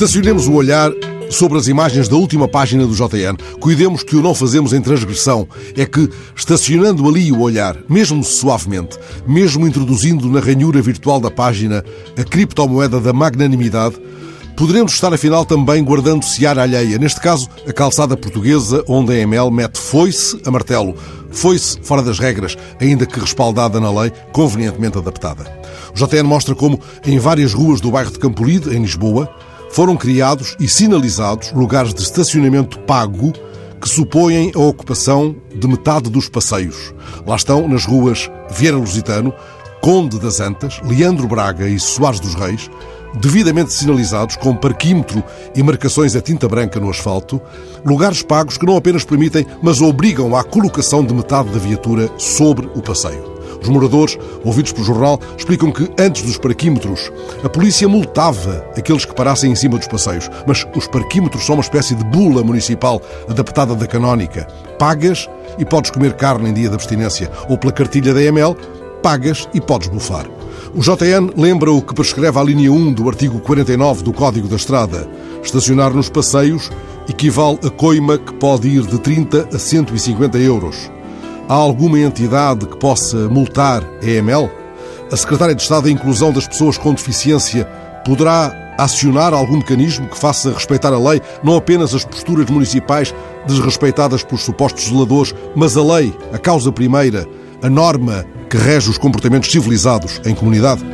Estacionemos o olhar sobre as imagens da última página do JN. Cuidemos que o não fazemos em transgressão. É que, estacionando ali o olhar, mesmo suavemente, mesmo introduzindo na ranhura virtual da página a criptomoeda da magnanimidade, poderemos estar afinal também guardando seara alheia. Neste caso, a calçada portuguesa, onde a EML mete foice a martelo. Foice fora das regras, ainda que respaldada na lei, convenientemente adaptada. O JN mostra como, em várias ruas do bairro de Campolide, em Lisboa, foram criados e sinalizados lugares de estacionamento pago que supõem a ocupação de metade dos passeios. Lá estão, nas ruas Vieira Lusitano, Conde das Antas, Leandro Braga e Soares dos Reis, devidamente sinalizados com parquímetro e marcações a tinta branca no asfalto, lugares pagos que não apenas permitem, mas obrigam à colocação de metade da viatura sobre o passeio. Os moradores, ouvidos pelo jornal, explicam que antes dos parquímetros, a polícia multava aqueles que parassem em cima dos passeios. Mas os parquímetros são uma espécie de bula municipal adaptada da canónica. Pagas e podes comer carne em dia de abstinência. Ou pela cartilha da EML, pagas e podes bufar. O JN lembra o que prescreve a linha 1 do artigo 49 do Código da Estrada. Estacionar nos passeios equivale a coima que pode ir de 30 a 150 euros. Há alguma entidade que possa multar a EML? A Secretária de Estado da Inclusão das Pessoas com Deficiência poderá acionar algum mecanismo que faça respeitar a lei, não apenas as posturas municipais desrespeitadas pelos supostos zeladores, mas a lei, a causa primeira, a norma que rege os comportamentos civilizados em comunidade?